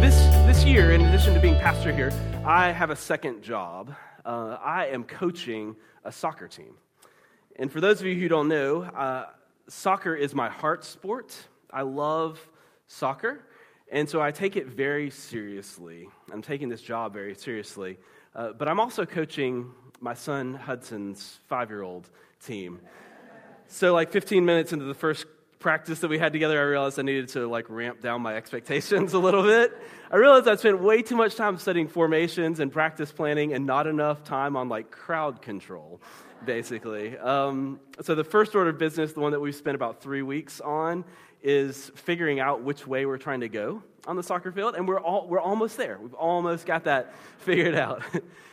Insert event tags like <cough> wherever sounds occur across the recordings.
this, this year, in addition to being pastor here, I have a second job. Uh, I am coaching a soccer team. And for those of you who don't know, uh, soccer is my heart sport. I love soccer. And so I take it very seriously. I'm taking this job very seriously. Uh, but I'm also coaching my son Hudson's five year old team. So, like 15 minutes into the first practice that we had together, I realized I needed to like ramp down my expectations <laughs> a little bit. I realized I spent way too much time studying formations and practice planning and not enough time on like crowd control, basically. Um, so the first order of business, the one that we've spent about three weeks on, is figuring out which way we're trying to go on the soccer field, and we're all, we're almost there. We've almost got that <laughs> figured out.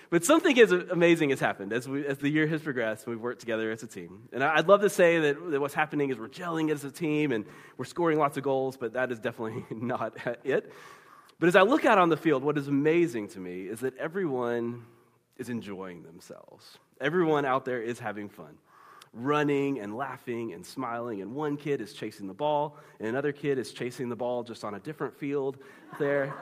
But something is amazing has happened as, we, as the year has progressed and we've worked together as a team. And I'd love to say that, that what's happening is we're gelling as a team and we're scoring lots of goals, but that is definitely <laughs> not it. But as I look out on the field, what is amazing to me is that everyone is enjoying themselves. Everyone out there is having fun, running and laughing and smiling. And one kid is chasing the ball, and another kid is chasing the ball just on a different field there.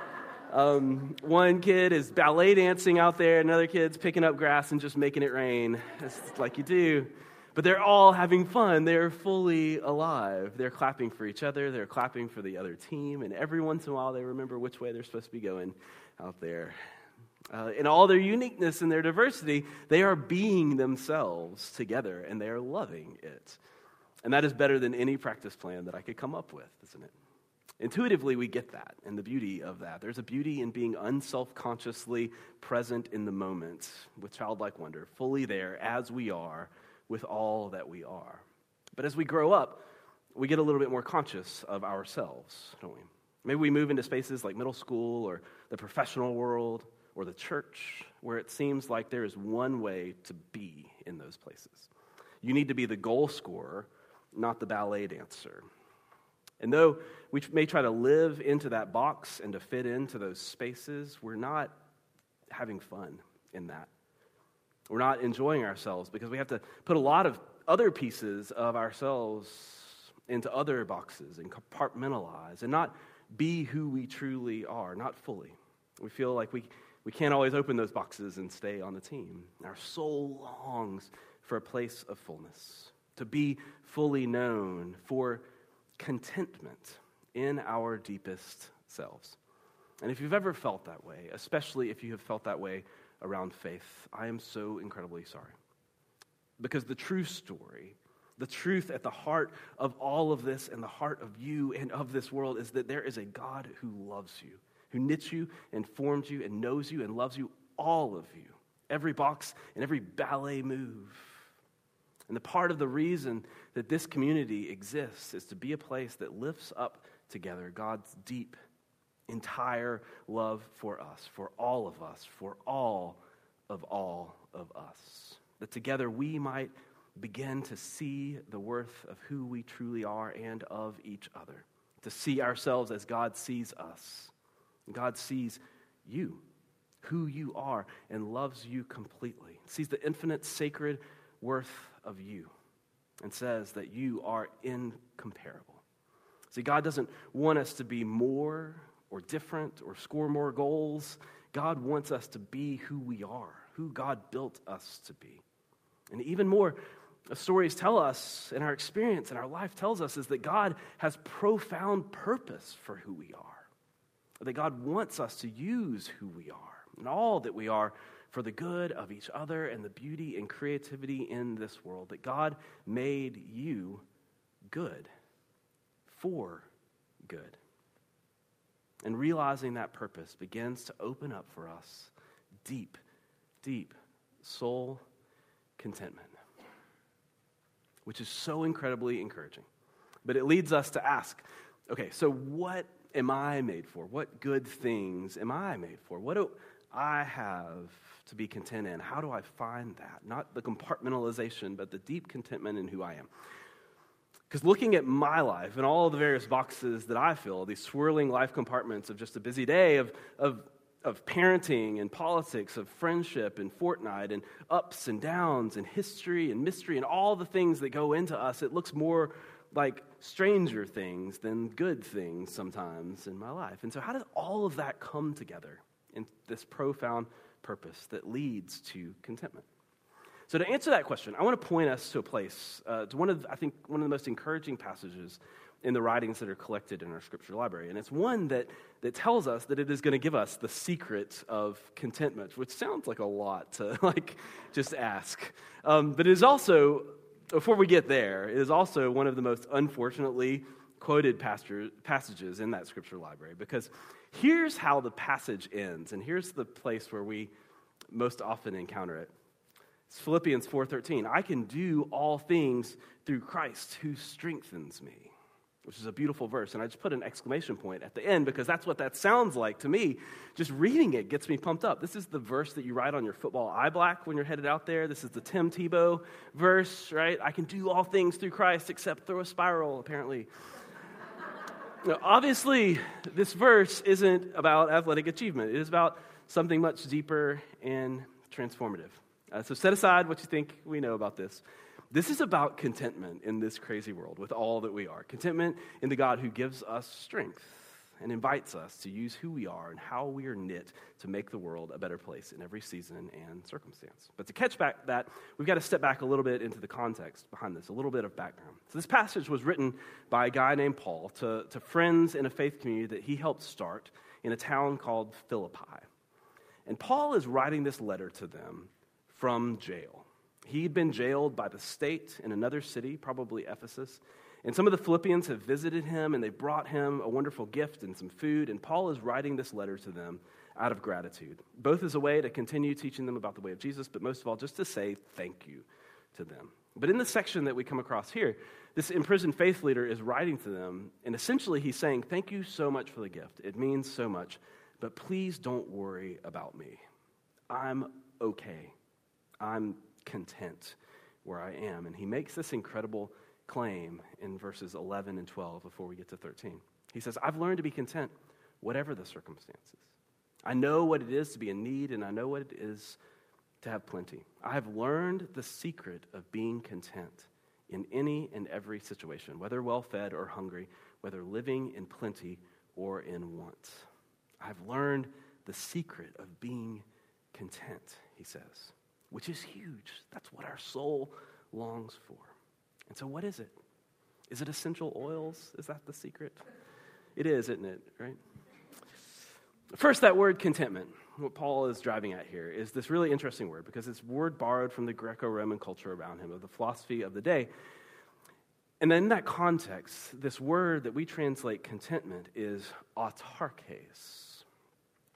Um, one kid is ballet dancing out there, another kid's picking up grass and just making it rain. It's like you do. But they're all having fun. They're fully alive. They're clapping for each other. They're clapping for the other team. And every once in a while, they remember which way they're supposed to be going out there. Uh, in all their uniqueness and their diversity, they are being themselves together and they are loving it. And that is better than any practice plan that I could come up with, isn't it? Intuitively, we get that and the beauty of that. There's a beauty in being unself consciously present in the moment with childlike wonder, fully there as we are with all that we are. But as we grow up, we get a little bit more conscious of ourselves, don't we? Maybe we move into spaces like middle school or the professional world or the church where it seems like there is one way to be in those places. You need to be the goal scorer, not the ballet dancer. And though we may try to live into that box and to fit into those spaces, we're not having fun in that. We're not enjoying ourselves because we have to put a lot of other pieces of ourselves into other boxes and compartmentalize and not be who we truly are, not fully. We feel like we, we can't always open those boxes and stay on the team. Our soul longs for a place of fullness, to be fully known, for contentment in our deepest selves. And if you've ever felt that way, especially if you have felt that way around faith, I am so incredibly sorry. Because the true story, the truth at the heart of all of this and the heart of you and of this world is that there is a God who loves you, who knits you and forms you and knows you and loves you, all of you, every box and every ballet move and the part of the reason that this community exists is to be a place that lifts up together God's deep, entire love for us, for all of us, for all of all of us. That together we might begin to see the worth of who we truly are and of each other, to see ourselves as God sees us. God sees you, who you are, and loves you completely, sees the infinite, sacred worth of you and says that you are incomparable. See, God doesn't want us to be more or different or score more goals. God wants us to be who we are, who God built us to be. And even more, stories tell us, and our experience and our life tells us, is that God has profound purpose for who we are. That God wants us to use who we are and all that we are for the good of each other and the beauty and creativity in this world. That God made you good for good. And realizing that purpose begins to open up for us deep, deep soul contentment, which is so incredibly encouraging. But it leads us to ask okay, so what am I made for? What good things am I made for? What do I have to be content in. How do I find that? Not the compartmentalization, but the deep contentment in who I am. Because looking at my life and all the various boxes that I fill, these swirling life compartments of just a busy day of, of, of parenting and politics, of friendship and Fortnite and ups and downs and history and mystery and all the things that go into us, it looks more like stranger things than good things sometimes in my life. And so, how does all of that come together in this profound purpose that leads to contentment? So, to answer that question, I want to point us to a place, uh, to one of, I think, one of the most encouraging passages in the writings that are collected in our scripture library. And it's one that, that tells us that it is going to give us the secret of contentment, which sounds like a lot to <laughs> like just ask. Um, but it is also before we get there, it is also one of the most unfortunately quoted pastor, passages in that scripture library because here's how the passage ends, and here's the place where we most often encounter it. It's Philippians 4:13. I can do all things through Christ who strengthens me which is a beautiful verse. And I just put an exclamation point at the end because that's what that sounds like to me. Just reading it gets me pumped up. This is the verse that you write on your football eye black when you're headed out there. This is the Tim Tebow verse, right? I can do all things through Christ except throw a spiral, apparently. Now, obviously, this verse isn't about athletic achievement, it is about something much deeper and transformative. Uh, so set aside what you think we know about this. This is about contentment in this crazy world with all that we are. Contentment in the God who gives us strength and invites us to use who we are and how we are knit to make the world a better place in every season and circumstance. But to catch back that, we've got to step back a little bit into the context behind this, a little bit of background. So, this passage was written by a guy named Paul to, to friends in a faith community that he helped start in a town called Philippi. And Paul is writing this letter to them from jail. He'd been jailed by the state in another city, probably Ephesus. And some of the Philippians have visited him and they brought him a wonderful gift and some food. And Paul is writing this letter to them out of gratitude, both as a way to continue teaching them about the way of Jesus, but most of all, just to say thank you to them. But in the section that we come across here, this imprisoned faith leader is writing to them, and essentially he's saying, Thank you so much for the gift. It means so much, but please don't worry about me. I'm okay. I'm content where I am. And he makes this incredible claim in verses 11 and 12 before we get to 13. He says, I've learned to be content, whatever the circumstances. I know what it is to be in need, and I know what it is to have plenty. I have learned the secret of being content in any and every situation, whether well fed or hungry, whether living in plenty or in want. I've learned the secret of being content, he says which is huge. That's what our soul longs for. And so, what is it? Is it essential oils? Is that the secret? It is, isn't it? Right? First, that word contentment, what Paul is driving at here, is this really interesting word because it's word borrowed from the Greco Roman culture around him, of the philosophy of the day. And then in that context, this word that we translate contentment is autarkes,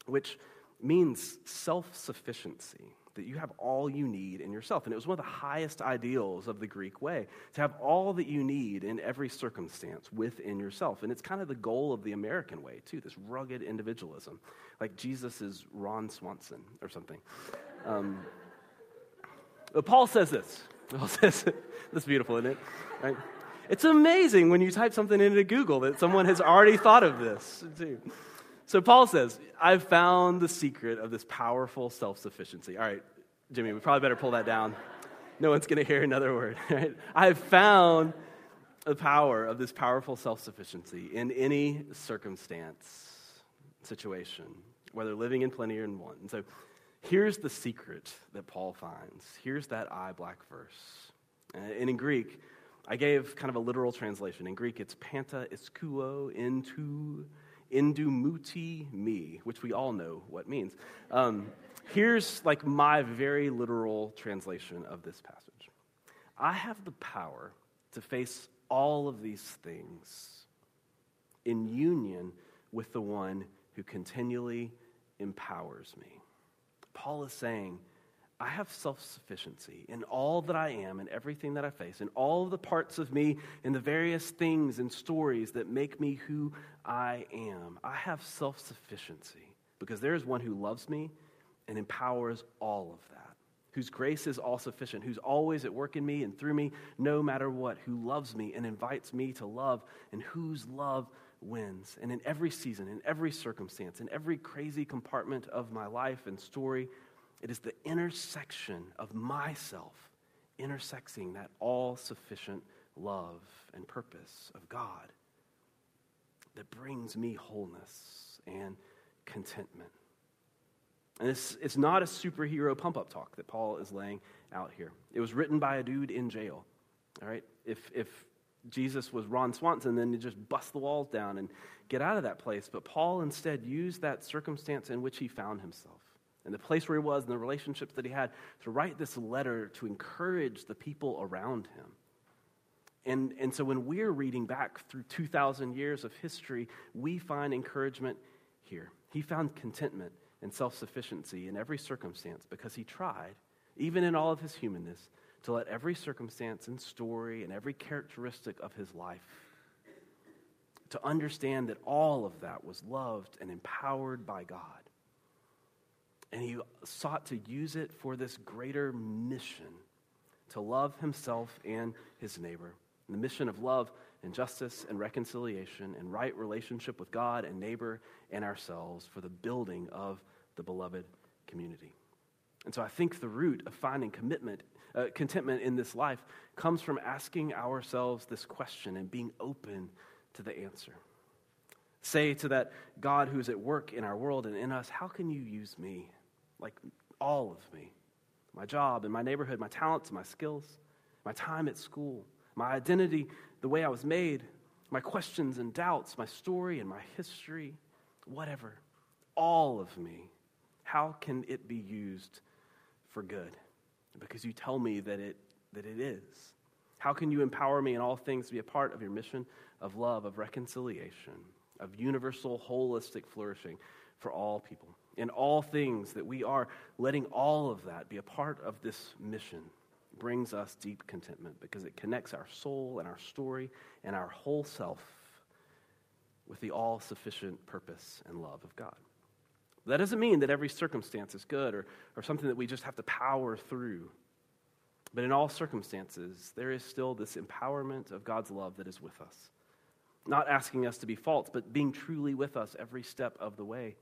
which means self sufficiency that you have all you need in yourself. And it was one of the highest ideals of the Greek way to have all that you need in every circumstance within yourself. And it's kind of the goal of the American way, too, this rugged individualism. Like Jesus is Ron Swanson or something. Um, but Paul says this. <laughs> Paul says, that's beautiful, isn't it? Right? It's amazing when you type something into Google that someone has already thought of this, too. So Paul says, I've found the secret of this powerful self sufficiency. All right, Jimmy, we probably better pull that down. No one's going to hear another word. <laughs> Right? I've found the power of this powerful self sufficiency in any circumstance, situation, whether living in plenty or in want. And so here's the secret that Paul finds. Here's that I black verse. And in Greek, I gave kind of a literal translation. In Greek, it's panta iskuo into indumuti me, which we all know what means. Um, here's like my very literal translation of this passage I have the power to face all of these things in union with the one who continually empowers me. Paul is saying, I have self sufficiency in all that I am and everything that I face, in all of the parts of me and the various things and stories that make me who I am. I have self sufficiency because there is one who loves me and empowers all of that, whose grace is all sufficient, who's always at work in me and through me, no matter what, who loves me and invites me to love, and whose love wins. And in every season, in every circumstance, in every crazy compartment of my life and story, it is the intersection of myself intersecting that all sufficient love, and purpose of God that brings me wholeness and contentment. And it's, it's not a superhero pump up talk that Paul is laying out here. It was written by a dude in jail. All right? If, if Jesus was Ron Swanson, then you just bust the walls down and get out of that place. But Paul instead used that circumstance in which he found himself and the place where he was and the relationships that he had to write this letter to encourage the people around him. And, and so when we're reading back through 2,000 years of history, we find encouragement here. He found contentment and self sufficiency in every circumstance because he tried, even in all of his humanness, to let every circumstance and story and every characteristic of his life to understand that all of that was loved and empowered by God. And he sought to use it for this greater mission to love himself and his neighbor. And the mission of love and justice and reconciliation and right relationship with God and neighbor and ourselves for the building of the beloved community. And so I think the root of finding commitment, uh, contentment in this life comes from asking ourselves this question and being open to the answer. Say to that God who's at work in our world and in us, How can you use me? Like all of me. My job and my neighborhood, my talents, and my skills, my time at school, my identity, the way I was made, my questions and doubts, my story and my history, whatever. All of me. How can it be used for good? Because you tell me that it, that it is. How can you empower me in all things to be a part of your mission of love, of reconciliation, of universal, holistic flourishing for all people? In all things that we are letting all of that be a part of this mission brings us deep contentment because it connects our soul and our story and our whole self with the all sufficient purpose and love of God. That doesn't mean that every circumstance is good or, or something that we just have to power through. But in all circumstances, there is still this empowerment of God's love that is with us. Not asking us to be false, but being truly with us every step of the way.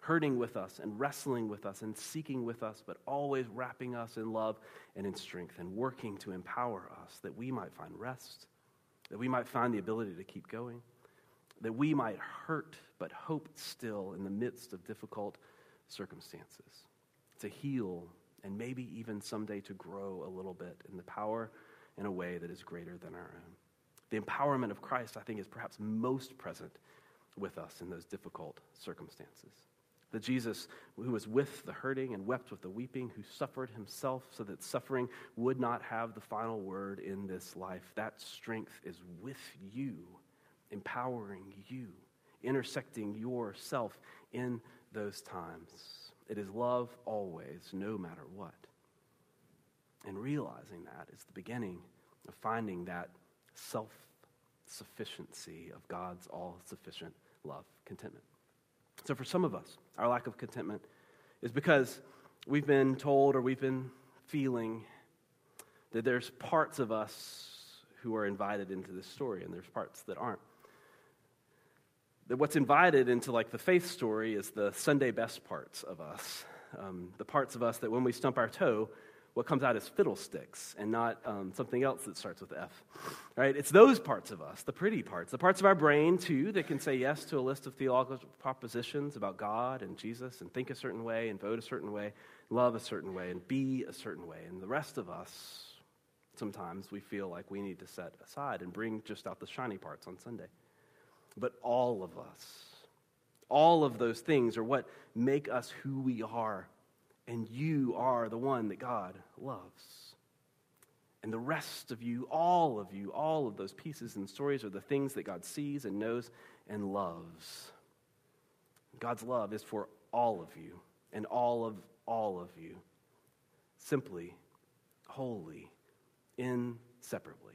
Hurting with us and wrestling with us and seeking with us, but always wrapping us in love and in strength and working to empower us that we might find rest, that we might find the ability to keep going, that we might hurt but hope still in the midst of difficult circumstances, to heal and maybe even someday to grow a little bit in the power in a way that is greater than our own. The empowerment of Christ, I think, is perhaps most present with us in those difficult circumstances. The Jesus who was with the hurting and wept with the weeping, who suffered himself so that suffering would not have the final word in this life, that strength is with you, empowering you, intersecting yourself in those times. It is love always, no matter what. And realizing that is the beginning of finding that self sufficiency of God's all sufficient love, contentment. So, for some of us, our lack of contentment is because we've been told or we've been feeling that there's parts of us who are invited into this story and there's parts that aren't. That what's invited into like the faith story is the Sunday best parts of us, um, the parts of us that when we stump our toe, what comes out is fiddlesticks and not um, something else that starts with F. Right? It's those parts of us, the pretty parts, the parts of our brain too that can say yes to a list of theological propositions about God and Jesus and think a certain way and vote a certain way, love a certain way and be a certain way. And the rest of us, sometimes we feel like we need to set aside and bring just out the shiny parts on Sunday but all of us. All of those things are what make us who we are. And you are the one that God loves. And the rest of you, all of you, all of those pieces and stories are the things that God sees and knows and loves. God's love is for all of you and all of all of you. Simply, wholly, inseparably.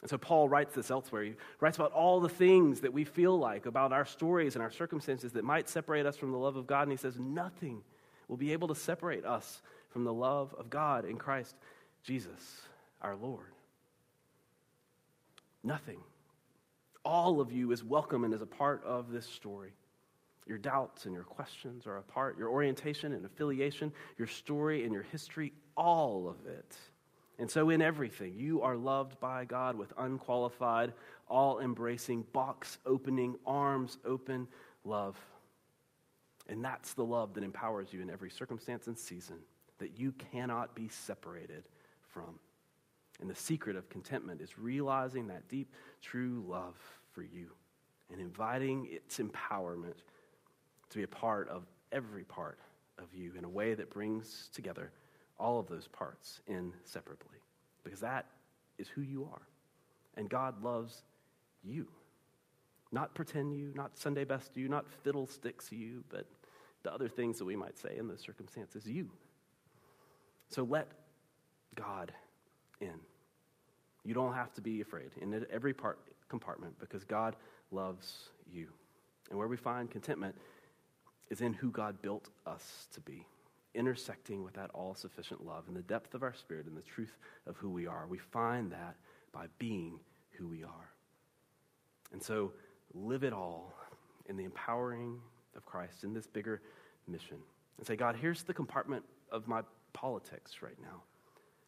And so Paul writes this elsewhere. He writes about all the things that we feel like, about our stories and our circumstances that might separate us from the love of God. And he says, nothing will be able to separate us from the love of God in Christ Jesus, our Lord. Nothing. All of you is welcome and is a part of this story. Your doubts and your questions are a part, your orientation and affiliation, your story and your history, all of it And so, in everything, you are loved by God with unqualified, all embracing, box opening, arms open love. And that's the love that empowers you in every circumstance and season that you cannot be separated from. And the secret of contentment is realizing that deep, true love for you and inviting its empowerment to be a part of every part of you in a way that brings together all of those parts inseparably. Because that is who you are. And God loves you. Not pretend you, not Sunday best you, not fiddlesticks you, but the other things that we might say in those circumstances, you. So let God in. You don't have to be afraid in every part compartment because God loves you. And where we find contentment is in who God built us to be, intersecting with that all sufficient love in the depth of our spirit and the truth of who we are. We find that by being who we are. And so live it all in the empowering of Christ in this bigger mission. And say, God, here's the compartment of my politics right now.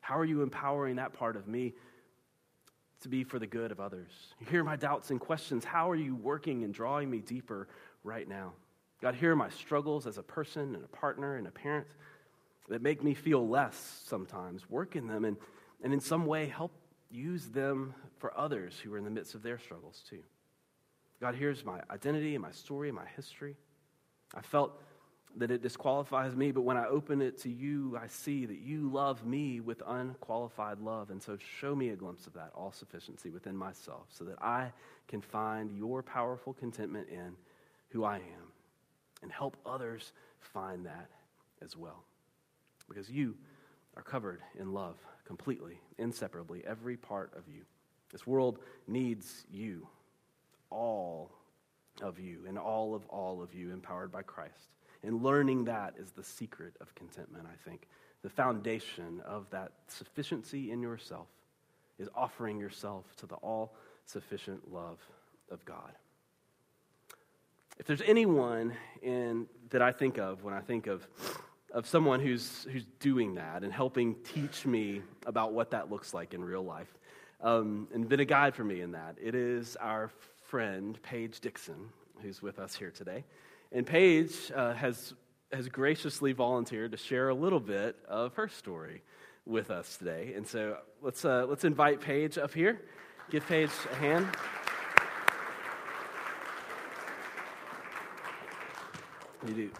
How are you empowering that part of me to be for the good of others? You hear my doubts and questions. How are you working and drawing me deeper right now? God, here are my struggles as a person and a partner and a parent that make me feel less sometimes. Work in them and, and in some way help use them for others who are in the midst of their struggles too. God, here's my identity and my story and my history. I felt that it disqualifies me, but when I open it to you, I see that you love me with unqualified love. And so show me a glimpse of that all sufficiency within myself so that I can find your powerful contentment in who I am and help others find that as well. Because you are covered in love completely, inseparably, every part of you. This world needs you, all of you, and all of all of you, empowered by Christ. And learning that is the secret of contentment, I think. The foundation of that sufficiency in yourself is offering yourself to the all sufficient love of God. If there's anyone in, that I think of when I think of, of someone who's, who's doing that and helping teach me about what that looks like in real life, um, and been a guide for me in that, it is our friend, Paige Dixon, who's with us here today. And Paige uh, has, has graciously volunteered to share a little bit of her story with us today. And so let's, uh, let's invite Paige up here. Give Paige a hand. You do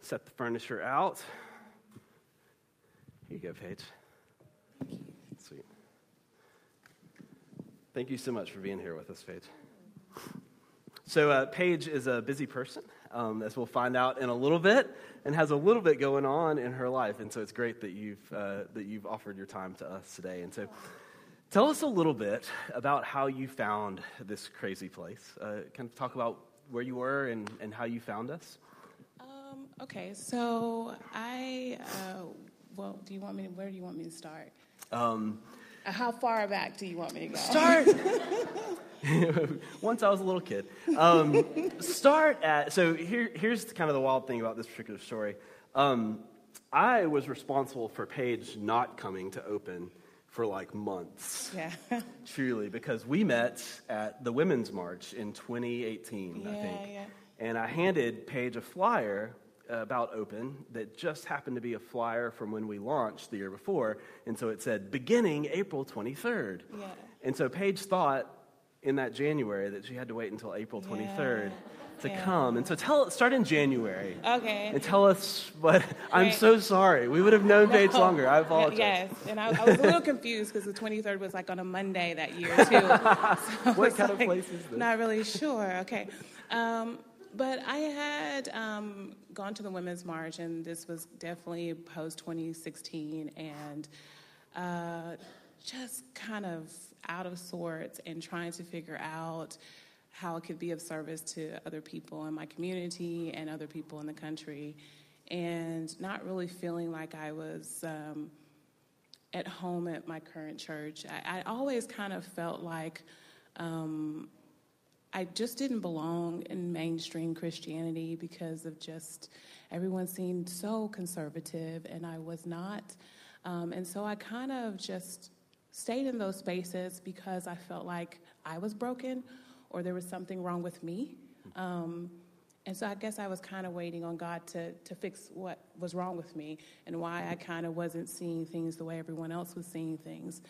set the furniture out. Here you go, Paige. Sweet. Thank you so much for being here with us, Paige. So, uh, Paige is a busy person, um, as we'll find out in a little bit, and has a little bit going on in her life. And so, it's great that you've, uh, that you've offered your time to us today. And so, tell us a little bit about how you found this crazy place. Uh, kind of talk about where you were and, and how you found us. Um, okay, so I, uh, well, do you want me to, where do you want me to start? Um, how far back do you want me to go? Start. <laughs> <laughs> Once I was a little kid. Um, <laughs> start at, so here, here's kind of the wild thing about this particular story. Um, I was responsible for Paige not coming to open for like months. Yeah. <laughs> truly, because we met at the Women's March in 2018, yeah, I think. Yeah. And I handed Paige a flyer about Open that just happened to be a flyer from when we launched the year before. And so it said, beginning April 23rd. Yeah. And so Paige thought in that January that she had to wait until April 23rd. Yeah. To yeah. come and so tell start in January. Okay. And tell us what. Right. I'm so sorry. We would have known <laughs> no. longer. I apologize. Yes, and I, I was a little <laughs> confused because the 23rd was like on a Monday that year too. <laughs> So what kind like, of place is this? Not really sure. Okay. Um, but I had um, gone to the Women's March, and this was definitely post 2016, and uh, just kind of out of sorts and trying to figure out how it could be of service to other people in my community and other people in the country, and not really feeling like I was. Um, at home at my current church, I, I always kind of felt like um, I just didn't belong in mainstream Christianity because of just everyone seemed so conservative, and I was not Um, and so I kind of just stayed in those spaces because I felt like I was broken or there was something wrong with me. Um, and so I guess I was kind of waiting on God to, to fix what was wrong with me and why I kind of wasn't seeing things the way everyone else was seeing things.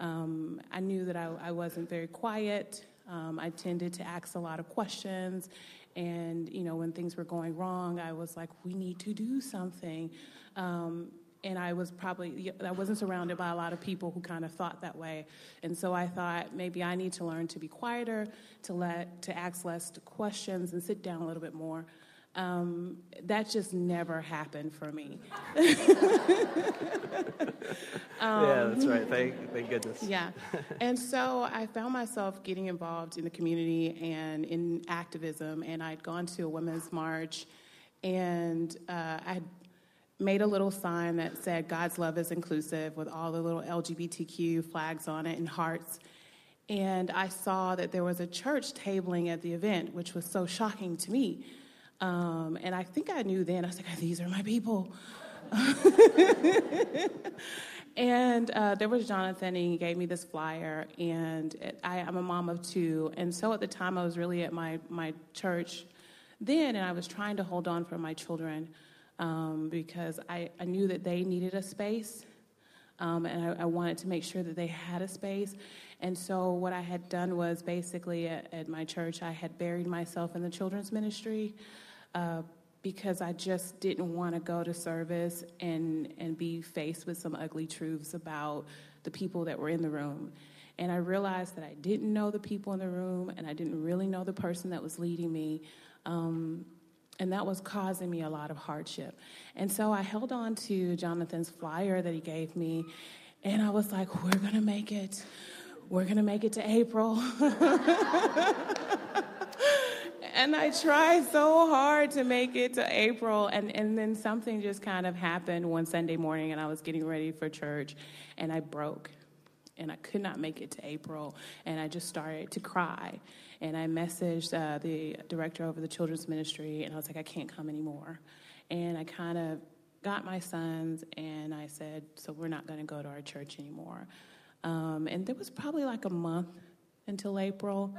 Um, I knew that I, I, wasn't very quiet. Um, I tended to ask a lot of questions. And, you know, when things were going wrong, I was like, we need to do something. Um, and I was probably I wasn't surrounded by a lot of people who kind of thought that way, and so I thought maybe I need to learn to be quieter, to let to ask less questions, and sit down a little bit more. Um, that just never happened for me. <laughs> um, yeah, that's right. Thank, thank goodness. Yeah. And so I found myself getting involved in the community and in activism, and I'd gone to a women's march, and uh, I made a little sign that said God's love is inclusive with all the little LGBTQ flags on it and hearts. And I saw that there was a church tabling at the event, which was so shocking to me. Um, and I think I knew then, I was like, these are my people. <laughs> and uh, there was Jonathan, and he gave me this flyer. And I, am a mom of two. And so at the time, I was really at my, my church then, and I was trying to hold on for my children um, because I, I knew that they needed a space. Um, and I, I, wanted to make sure that they had a space. And so, what I had done was basically at, at my church, I had buried myself in the children's ministry uh, because I just didn't want to go to service and, and be faced with some ugly truths about the people that were in the room. And I realized that I didn't know the people in the room and I didn't really know the person that was leading me. Um, and that was causing me a lot of hardship. And so I held on to Jonathan's flyer that he gave me, and I was like, we're to make it. We're to make it to April. <laughs> and I tried so hard to make it to April, and, and then something just kind of happened one Sunday morning, and I was getting ready for church, and I broke. And I could not make it to April, and I just started to cry. And I messaged uh, the director over the children's ministry, and I was like, I can't come anymore. And I kind of got my sons, and I said, So we're not going to go to our church anymore. Um, and there was probably like a month until April.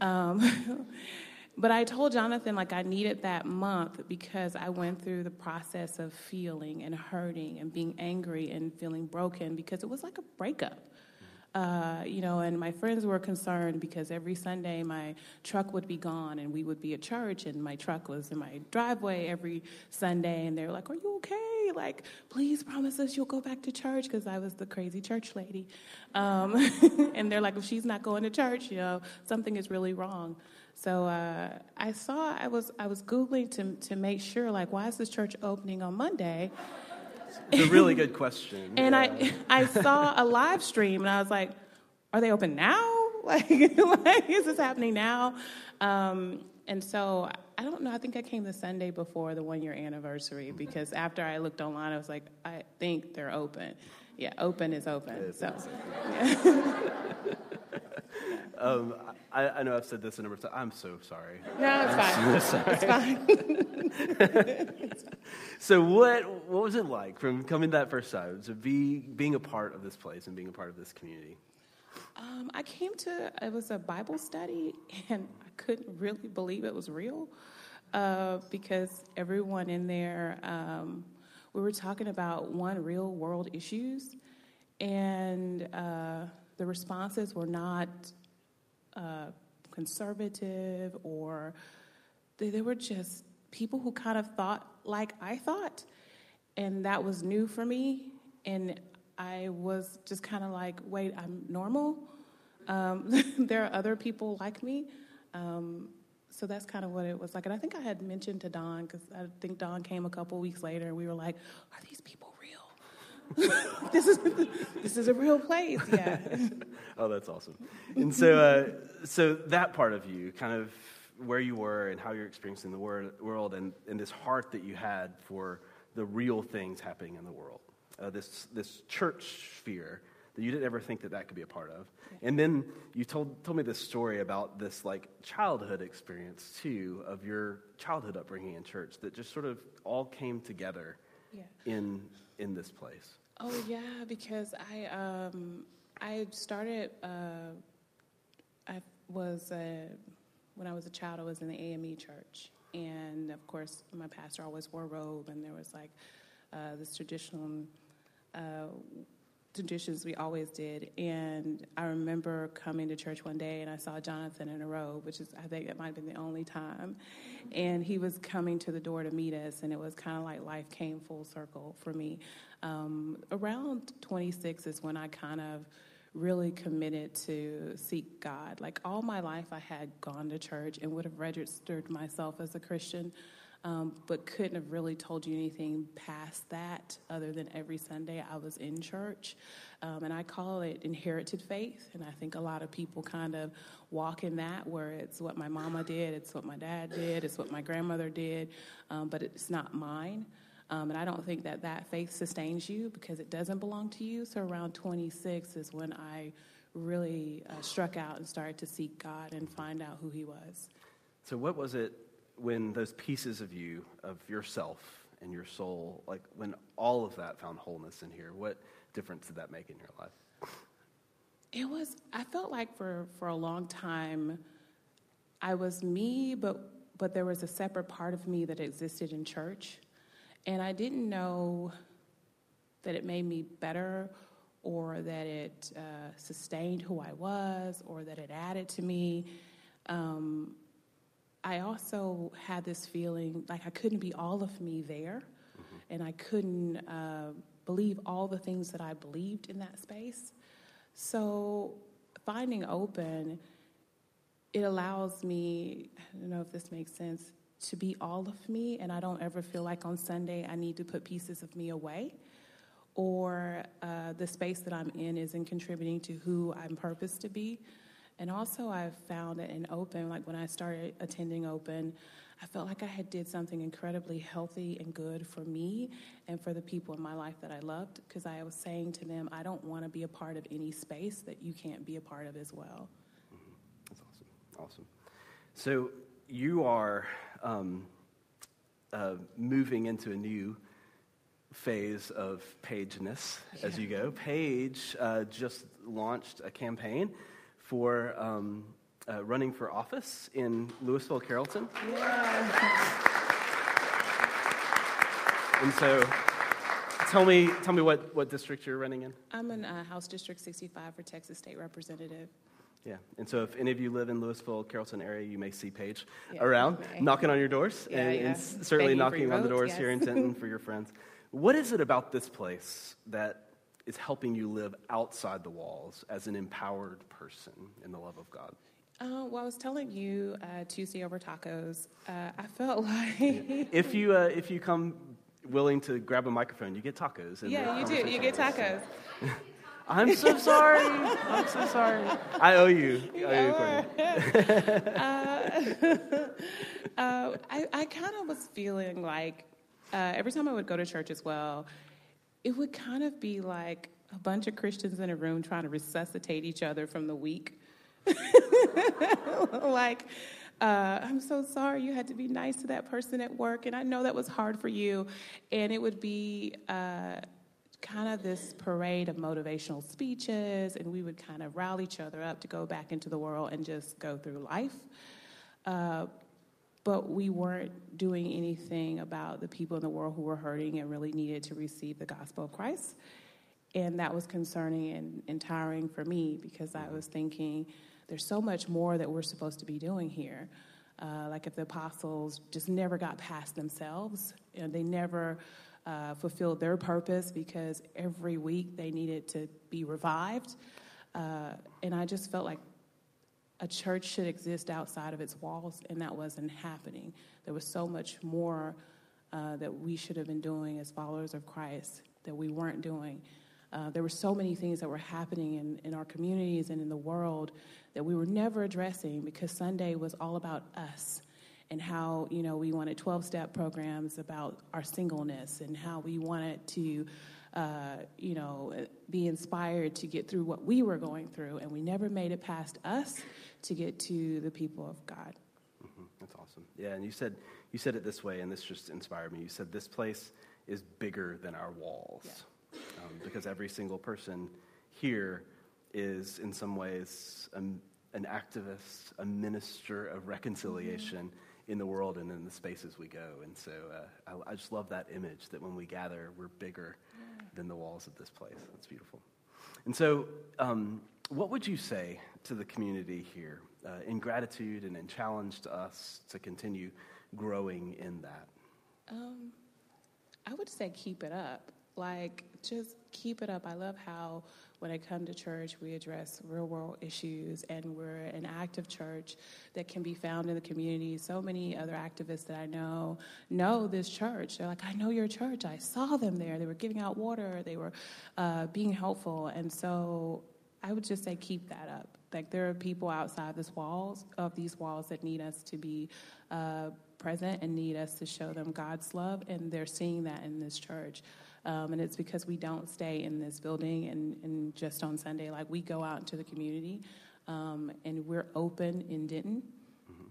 Um, <laughs> but I told Jonathan like I needed that month because I went through the process of feeling and hurting and being angry and feeling broken because it was like a breakup. Uh, you know, and my friends were concerned because every Sunday my truck would be gone and we would be at church and my truck was in my driveway every Sunday and they're like, Are you okay? Like, please promise us you'll go back to church because I was the crazy church lady. Um, <laughs> and they're like, If she's not going to church, you know, something is really wrong. So uh, I saw, I was, I was Googling to, to make sure, like, why is this church opening on Monday? It's a really good question. <laughs> and yeah. I, <laughs> I saw a live stream, and I was like, "Are they open now? <laughs> Like, like is this happening now?" Um, and so I don't know. I think I came the Sunday before the one year anniversary because after I looked online, I was like, "I think they're open." Yeah, open is open. so. Yeah. Um, I, I, know I've said this a number of times. I'm so sorry. No, it's fine. So it's fine. <laughs> so what what was it like from coming to that first time to be being a part of this place and being a part of this community? Um, I came to it was a Bible study and I couldn't really believe it was real uh, because everyone in there um, we were talking about one real world issues and uh, the responses were not uh, conservative or they, they were just people who kind of thought like I thought. And that was new for me. And I was just kind of like, wait, I'm normal. Um, <laughs> there are other people like me. Um, so that's kind of what it was like. And I think I had mentioned to Don, because I think Don came a couple weeks later, and we were like, are these people <laughs> this is this is a real place. Yeah. <laughs> oh, that's awesome. And so, uh, so that part of you, kind of where you were and how you're experiencing the world, and, and this heart that you had for the real things happening in the world, uh, this this church sphere that you didn't ever think that that could be a part of. Yeah. And then you told told me this story about this like childhood experience too of your childhood upbringing in church that just sort of all came together yeah. in in this place. Oh yeah, because I um, I started. Uh, I was uh, when I was a child. I was in the AME church, and of course, my pastor always wore a robe, and there was like uh, this traditional uh, traditions we always did. And I remember coming to church one day and I saw Jonathan in a robe, which is, I think it might have been the only time. And he was coming to the door to meet us, and it was kind of like life came full circle for me. Um, around 26 is when I kind of really committed to seek God. Like all my life, I had gone to church and would have registered myself as a Christian um, but couldn't have really told you anything past that other than every Sunday I was in church. Um, and I call it inherited faith. And I think a lot of people kind of walk in that where it's what my mama did, it's what my dad did, it's what my grandmother did, um, but it's not mine. Um, and I don't think that that faith sustains you because it doesn't belong to you. So around 26 is when I really uh, struck out and started to seek God and find out who He was. So, what was it when those pieces of you, of yourself and your soul, like when all of that found wholeness in here, what difference did that make in your life? It was, I felt like for, for a long time, I was me, but, but there was a separate part of me that existed in church. And I didn't know that it made me better or that it uh, sustained who I was or that it added to me. Um, I also had this feeling like I couldn't be all of me there, mm-hmm. and I couldn't uh, believe all the things that I believed in that space. So, finding open, it allows me, I don't know if this makes sense, to be all of me, and I don't ever feel like on Sunday I need to put pieces of me away or uh, the space that I'm in isn't contributing to who I'm purposed to be. And also, I've found that in Open, like when I started attending Open, I felt like I had did something incredibly healthy and good for me and for the people in my life that I loved because I was saying to them, I don't want to be a part of any space that you can't be a part of as well. Mm-hmm. That's awesome. Awesome. So you are um, uh, moving into a new phase of pageness yeah. as you go. Paige uh, just launched a campaign for um, uh, running for office in Lewisville, Carrollton. Yeah. And so, tell me, tell me what, what district you're running in. I'm in uh, House District 65 for Texas State Representative. Yeah, and so if any of you live in Lewisville, Carrollton area, you may see Paige yeah, around, knocking on your doors, yeah, and, yeah. and, certainly knocking on the doors yes. here in Denton <laughs> for your friends. What is it about this place that is helping you live outside the walls as an empowered person in the love of God? Uh, well, I was telling you uh, Tuesday over tacos. Uh, I felt <laughs> like if you uh, if you come willing to grab a microphone, you get tacos. Yeah, you do. You get tacos. <laughs> I'm so <laughs> sorry. I'm so sorry. I owe you. I owe you, <laughs> uh, <laughs> uh, I, I kind of was feeling like every time I would go to church as well, it would kind of be like a bunch of Christians in a room trying to resuscitate each other from the week. like, uh, I'm so sorry you had to be nice to that person at work, and I know that was hard for you. And it would be uh, kind of this parade of motivational speeches, and we would kind of rally each other up to go back into the world and just go through life. Uh, but we weren't doing anything about the people in the world who were hurting and really needed to receive the gospel of Christ. And that was concerning and, and tiring for me because I was thinking there's so much more that we're supposed to be doing here. Uh, like if the apostles just never got past themselves, you know, they never uh, fulfilled their purpose because every week they needed to be revived. Uh, and I just felt like a church should exist outside of its walls, and that wasn't happening. There was so much more uh, that we should have been doing as followers of Christ that we weren't doing. Uh, there were so many things that were happening in, in our communities and in the world that we were never addressing because Sunday was all about us and how you know we wanted 12-step programs about our singleness and how we wanted to uh, you know be inspired to get through what we were going through and we never made it past us to get to the people of God. Mm-hmm. That's awesome. Yeah, and you said you said it this way, and this just inspired me. You said this place is bigger than our walls. Yeah. um, because every single person here is, in some ways, a, an activist, a minister of reconciliation mm-hmm. In the world and in the spaces we go. And so uh, I, I, just love that image that when we gather, we're bigger than the walls of this place. That's beautiful. And so, um, what would you say to the community here uh, in gratitude and in challenge to us to continue growing in that? Um, I would say keep it up. Like, just keep it up. I love how when I come to church, we address real world issues, and we're an active church that can be found in the community. So many other activists that I know know this church. They're like, I know your church. I saw them there. They were giving out water, they were uh, being helpful. And so I would just say keep that up. Like, there are people outside this walls, of these walls that need us to be. Uh, present and need us to show them God's love, and they're seeing that in this church. Um, and it's because we don't stay in this building and, and, just on Sunday. Like we go out into the community, um, and we're open in Denton. Mm-hmm.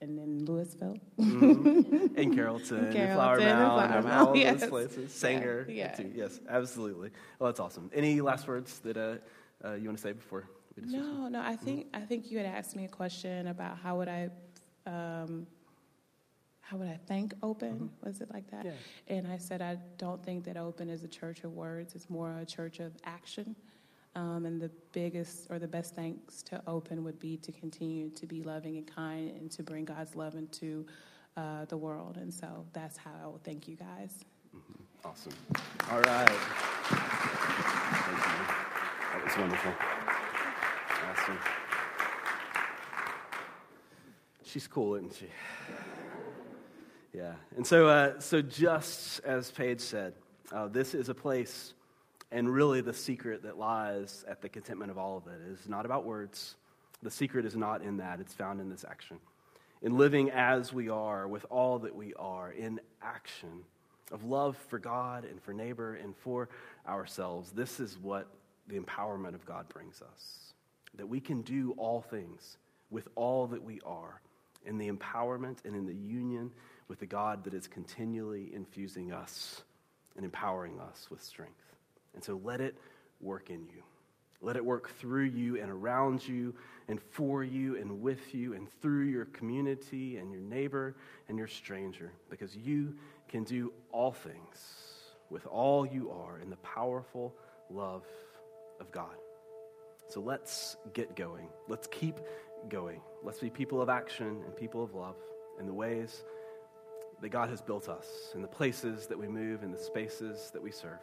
And then Lewisville, mm-hmm. in <laughs> Carrollton, Carrollton Flower Mound, and all yes. those places. Sanger, yeah, yeah. yes, absolutely. Well, that's awesome. Any last words that uh, uh, you want to say before we? No, no. I think mm-hmm. I think you had asked me a question about how would I um, how would I thank Open? Mm-hmm. Was it like that? Yeah. And I said, I don't think that Open is a church of words. It's more a church of action. Um, and the biggest or the best thanks to Open would be to continue to be loving and kind and to bring God's love into uh, the world. And so that's how I will thank you guys. Mm-hmm. Awesome. All right. Thank you. That was wonderful. Awesome. She's cool, isn't she? Yeah. And so, uh, so just as Paige said, uh, this is a place, and really the secret that lies at the contentment of all of it is not about words. The secret is not in that, it's found in this action. In living as we are, with all that we are, in action of love for God and for neighbor and for ourselves. This is what the empowerment of God brings us. That we can do all things with all that we are in the empowerment and in the union with the God that is continually infusing us and empowering us with strength. And so let it work in you. Let it work through you and around you and for you and with you and through your community and your neighbor and your stranger because you can do all things with all you are in the powerful love of God. So let's get going. Let's keep going. Let's be people of action and people of love in the ways that God has built us, in the places that we move, in the spaces that we serve.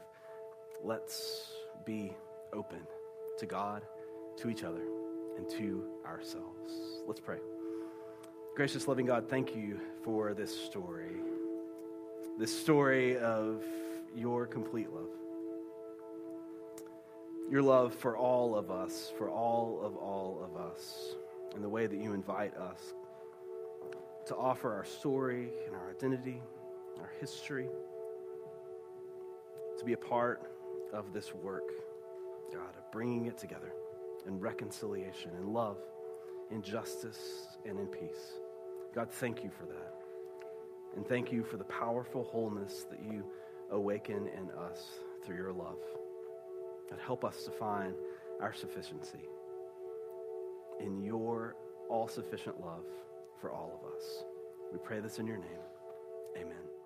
Let's be open to God, to each other, and to ourselves. Let's pray. Gracious, loving God, thank you for this story. This story of your complete love. Your love for all of us, for all of all of us, and the way that you invite us to offer our story and our identity, our history, to be a part of this work, God, of bringing it together in reconciliation, in love, in justice, and in peace. God, thank you for that. And thank you for the powerful wholeness that you awaken in us through your love. God, help us to find our sufficiency in your all sufficient love for all of us. We pray this in your name. Amen.